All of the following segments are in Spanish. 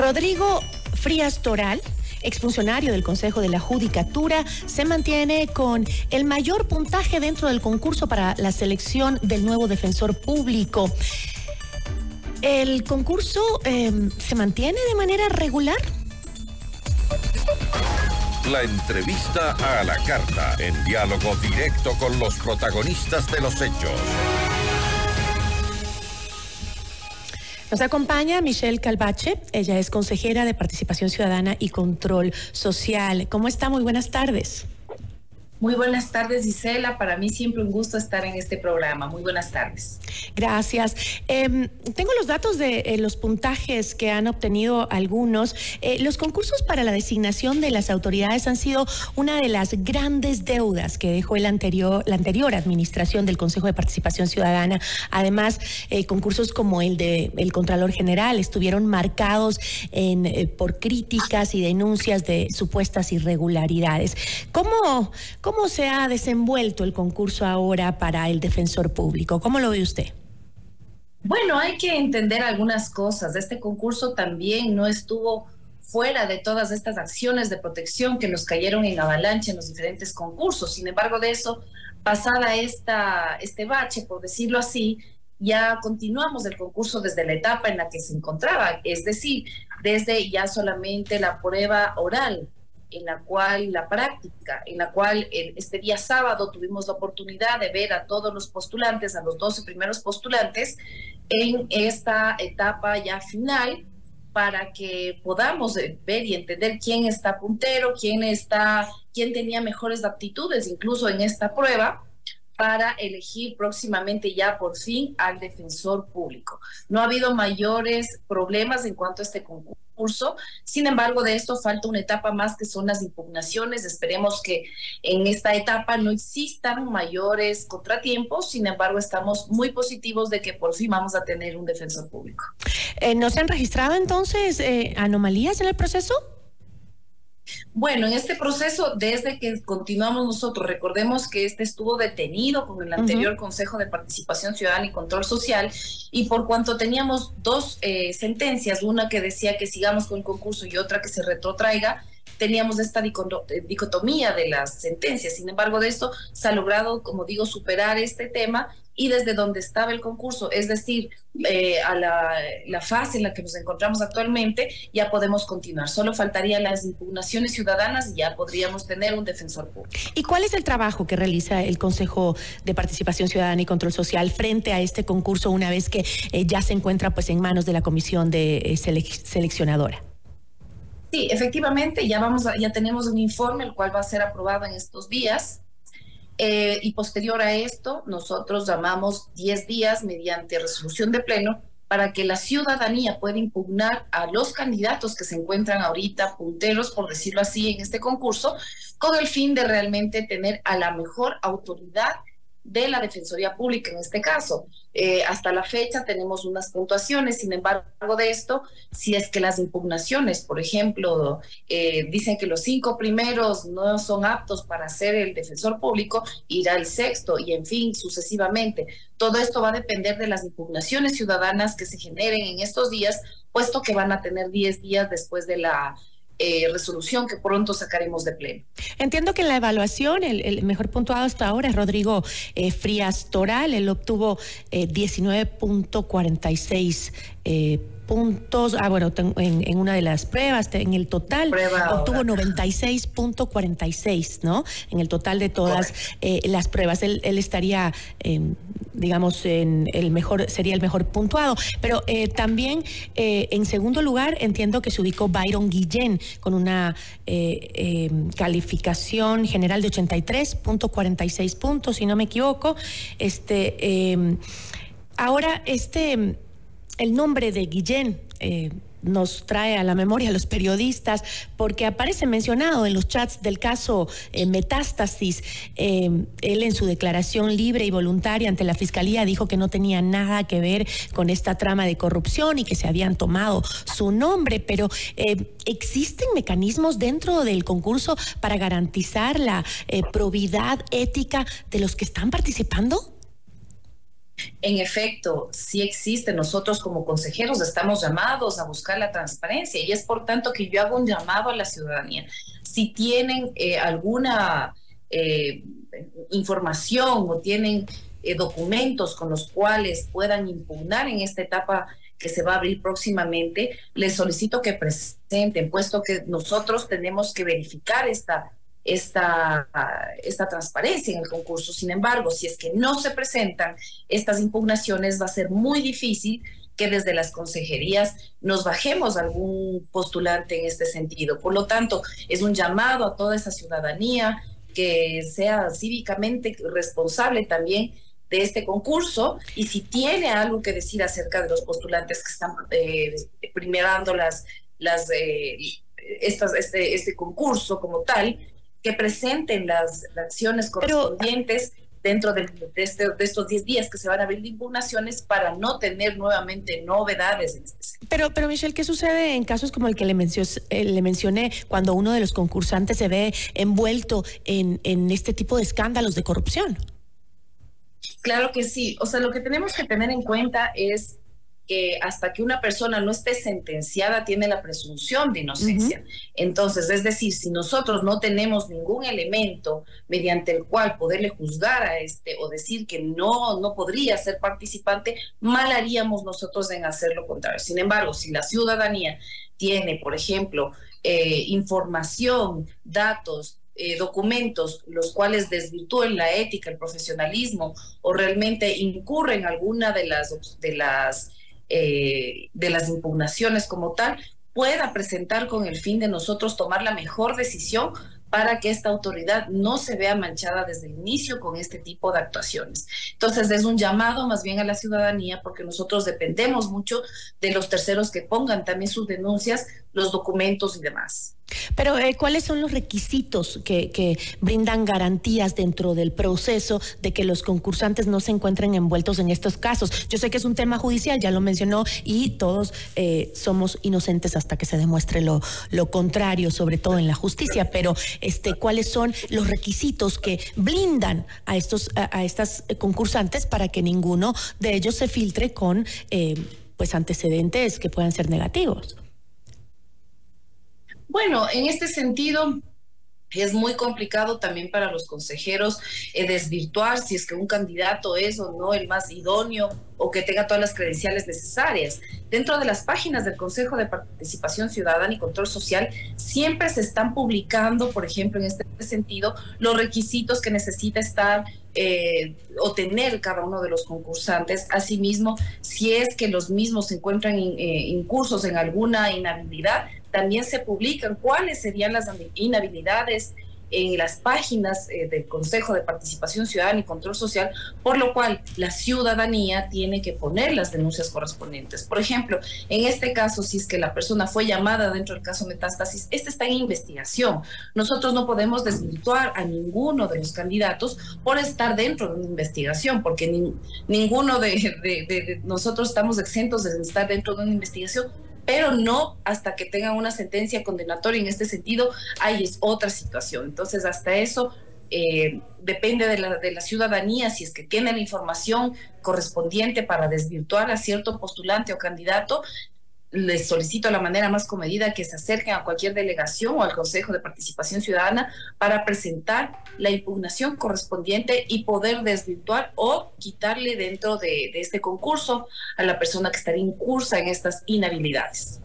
Rodrigo Frías Toral exfuncionario del Consejo de la Judicatura, se mantiene con el mayor puntaje dentro del concurso para la selección del nuevo defensor público. ¿El concurso em, se mantiene de manera regular? La entrevista a la carta, en diálogo directo con los protagonistas de los hechos. Nos acompaña Michelle Calvache, ella es consejera de Participación Ciudadana y Control Social. ¿Cómo está? Muy buenas tardes. Muy buenas tardes, Gisela. Para mí siempre un gusto estar en este programa. Muy buenas tardes. Gracias. Em, tengo los datos de eh, los puntajes que han obtenido algunos. Eh, los concursos para la designación de las autoridades han sido una de las grandes deudas que dejó el anterior, la anterior administración del Consejo de Participación Ciudadana. Además, eh, concursos como el de el Contralor General estuvieron marcados por críticas y denuncias de supuestas irregularidades. ¿Cómo, cómo ¿Cómo se ha desenvuelto el concurso ahora para el defensor público? ¿Cómo lo ve usted? Bueno, hay que entender algunas cosas. Este concurso también no estuvo fuera de todas estas acciones de protección que nos cayeron en avalancha en los diferentes concursos. Sin embargo, de eso, pasada esta, este bache, por decirlo así, ya continuamos el concurso desde la etapa en la que se encontraba, es decir, desde ya solamente la prueba oral en la cual la práctica, en la cual este día sábado tuvimos la oportunidad de ver a todos los postulantes, a los 12 primeros postulantes, en esta etapa ya final para que podamos ver y entender quién está puntero, quién está, quién tenía mejores aptitudes, incluso en esta prueba, para elegir próximamente ya por fin al defensor público. No ha habido mayores problemas en cuanto a este concurso sin embargo, de esto falta una etapa más que son las impugnaciones. Esperemos que en esta etapa no existan mayores contratiempos. Sin embargo, estamos muy positivos de que por fin vamos a tener un defensor público. Eh, ¿No se han registrado entonces eh, anomalías en el proceso? Bueno, en este proceso, desde que continuamos nosotros, recordemos que este estuvo detenido con el anterior Consejo de Participación Ciudadana y Control Social, y por cuanto teníamos dos eh, sentencias, una que decía que sigamos con el concurso y otra que se retrotraiga, teníamos esta eh, dicotomía de las sentencias. Sin embargo, de esto se ha logrado, como digo, superar este tema y desde donde estaba el concurso, es decir, eh, a la, fase en la que nos encontramos actualmente, ya podemos continuar. Solo faltarían las impugnaciones ciudadanas y ya podríamos tener un defensor público. ¿Y cuál es el trabajo que realiza el Consejo de Participación Ciudadana y Control Social frente a este concurso una vez que eh, ya se encuentra pues en manos de la comisión de seleccionadora? Sí, efectivamente, ya, vamos ya tenemos un informe, el cual va a ser aprobado en estos días. Eh, y posterior a esto, nosotros llamamos 10 días mediante resolución de pleno para que la ciudadanía pueda impugnar a los candidatos que se encuentran ahorita punteros, por decirlo así, en este concurso, con el fin de realmente tener a la mejor autoridad de la Defensoría Pública en este caso. Eh, hasta la fecha tenemos unas puntuaciones, sin embargo de esto, si es que las impugnaciones, por ejemplo, eh, dicen que los cinco primeros no son aptos para ser el defensor público, irá el sexto y en fin, sucesivamente. Todo esto va a depender de las impugnaciones ciudadanas que se generen en estos días, puesto que van a tener 10 días después de la eh, resolución que pronto sacaremos de pleno. Entiendo que en la evaluación el, mejor puntuado hasta ahora es Rodrigo eh, Frías Toral, él obtuvo 19.46 eh, puntos, ah, bueno, en, una de las pruebas, en el total obtuvo 96.46, ¿no? En el total de todas eh, las pruebas. Él, estaría, em, digamos, en el mejor, sería el mejor puntuado. Pero eh, también eh, en segundo lugar entiendo que se ubicó Byron Guillén con una calificación general de 83.46 puntos, si no me equivoco. Este, ahora, este el nombre de Guillén. Eh, nos trae a la memoria a los periodistas porque aparece mencionado en los chats del caso eh, Metástasis. Eh, él en su declaración libre y voluntaria ante la Fiscalía dijo que no tenía nada que ver con esta trama de corrupción y que se habían tomado su nombre, pero ¿existen mecanismos dentro del concurso para garantizar la probidad ética de los que están participando? En efecto, sí existe. Nosotros como consejeros estamos llamados a buscar la transparencia y es por tanto que yo hago un llamado a la ciudadanía. Si tienen eh, alguna eh, información o tienen eh, documentos con los cuales puedan impugnar en esta etapa que se va a abrir próximamente, les solicito que presenten, puesto que nosotros tenemos que verificar esta esta, esta transparencia en el concurso. Sin embargo, si es que no se presentan estas impugnaciones, va a ser muy difícil que desde las consejerías nos bajemos algún postulante en este sentido. Por lo tanto, es un llamado a toda esa ciudadanía que sea cívicamente responsable también de este concurso y si tiene algo que decir acerca de los postulantes que están eh, primerando las, las, eh, este, este concurso como tal, que presenten las, acciones correspondientes dentro de, este, de, estos 10 días que se van a abrir impugnaciones para no tener nuevamente novedades en este Pero, pero Michelle, ¿qué sucede en casos como el que le, eh, le mencioné cuando uno de los concursantes se ve envuelto en, en este tipo de escándalos de corrupción? Claro que sí. O sea, lo que tenemos que tener en cuenta es que hasta que una persona no esté sentenciada tiene la presunción de inocencia. Entonces, es decir, si nosotros no tenemos ningún elemento mediante el cual poderle juzgar a este o decir que no, no podría ser participante, mal haríamos nosotros en hacer lo contrario. Sin embargo, si la ciudadanía tiene, por ejemplo, eh, información, datos, eh, documentos los cuales desvirtúen la ética, el profesionalismo o realmente incurren alguna de las, de las eh, de las impugnaciones como tal, pueda presentar con el fin de nosotros tomar la mejor decisión para que esta autoridad no se vea manchada desde el inicio con este tipo de actuaciones. Entonces es un llamado más bien a la ciudadanía porque nosotros dependemos mucho de los terceros que pongan también sus denuncias, los documentos y demás. Pero, eh, ¿cuáles son los requisitos que, brindan garantías dentro del proceso de que los concursantes no se encuentren envueltos en estos casos? Yo sé que es un tema judicial, ya lo mencionó, y todos eh, somos inocentes hasta que se demuestre lo, lo contrario, sobre todo en la justicia. Pero, este, ¿cuáles son los requisitos que blindan a estos, a, estas concursantes para que ninguno de ellos se filtre con, eh, pues, antecedentes que puedan ser negativos? Bueno, en este sentido, es muy complicado también para los consejeros eh, desvirtuar si es que un candidato es o no el más idóneo o que tenga todas las credenciales necesarias. Dentro de las páginas del Consejo de Participación Ciudadana y Control Social siempre se están publicando, por ejemplo, en este sentido, los requisitos que necesita estar eh, o tener cada uno de los concursantes. Asimismo, si es que los mismos se encuentran eh, incursos en alguna inhabilidad, también se publican cuáles serían las inhabilidades en las páginas eh, del Consejo de Participación Ciudadana y Control Social, por lo cual la ciudadanía tiene que poner las denuncias correspondientes. Por ejemplo, en este caso, si es que la persona fue llamada dentro del caso metástasis, este está en investigación. Nosotros no podemos desvirtuar a ninguno de los candidatos por estar dentro de una investigación, porque ninguno de nosotros estamos exentos de estar dentro de una investigación pero no hasta que tengan una sentencia condenatoria en este sentido, ahí es otra situación. Entonces, hasta eso eh, depende de la, de la, ciudadanía, si es que tiene la información correspondiente para desvirtuar a cierto postulante o candidato, les solicito la manera más comedida que se acerquen a cualquier delegación o al Consejo de Participación Ciudadana para presentar la impugnación correspondiente y poder desvirtuar o quitarle dentro de, este concurso a la persona que estaría incursa en estas inhabilidades.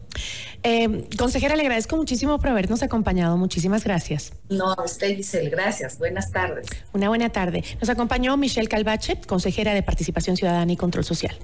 Eh, consejera, le agradezco muchísimo por habernos acompañado. Muchísimas gracias. No, a usted, Giselle, gracias. Buenas tardes. Una buena tarde. Nos acompañó Michelle Calvache, consejera de Participación Ciudadana y Control Social.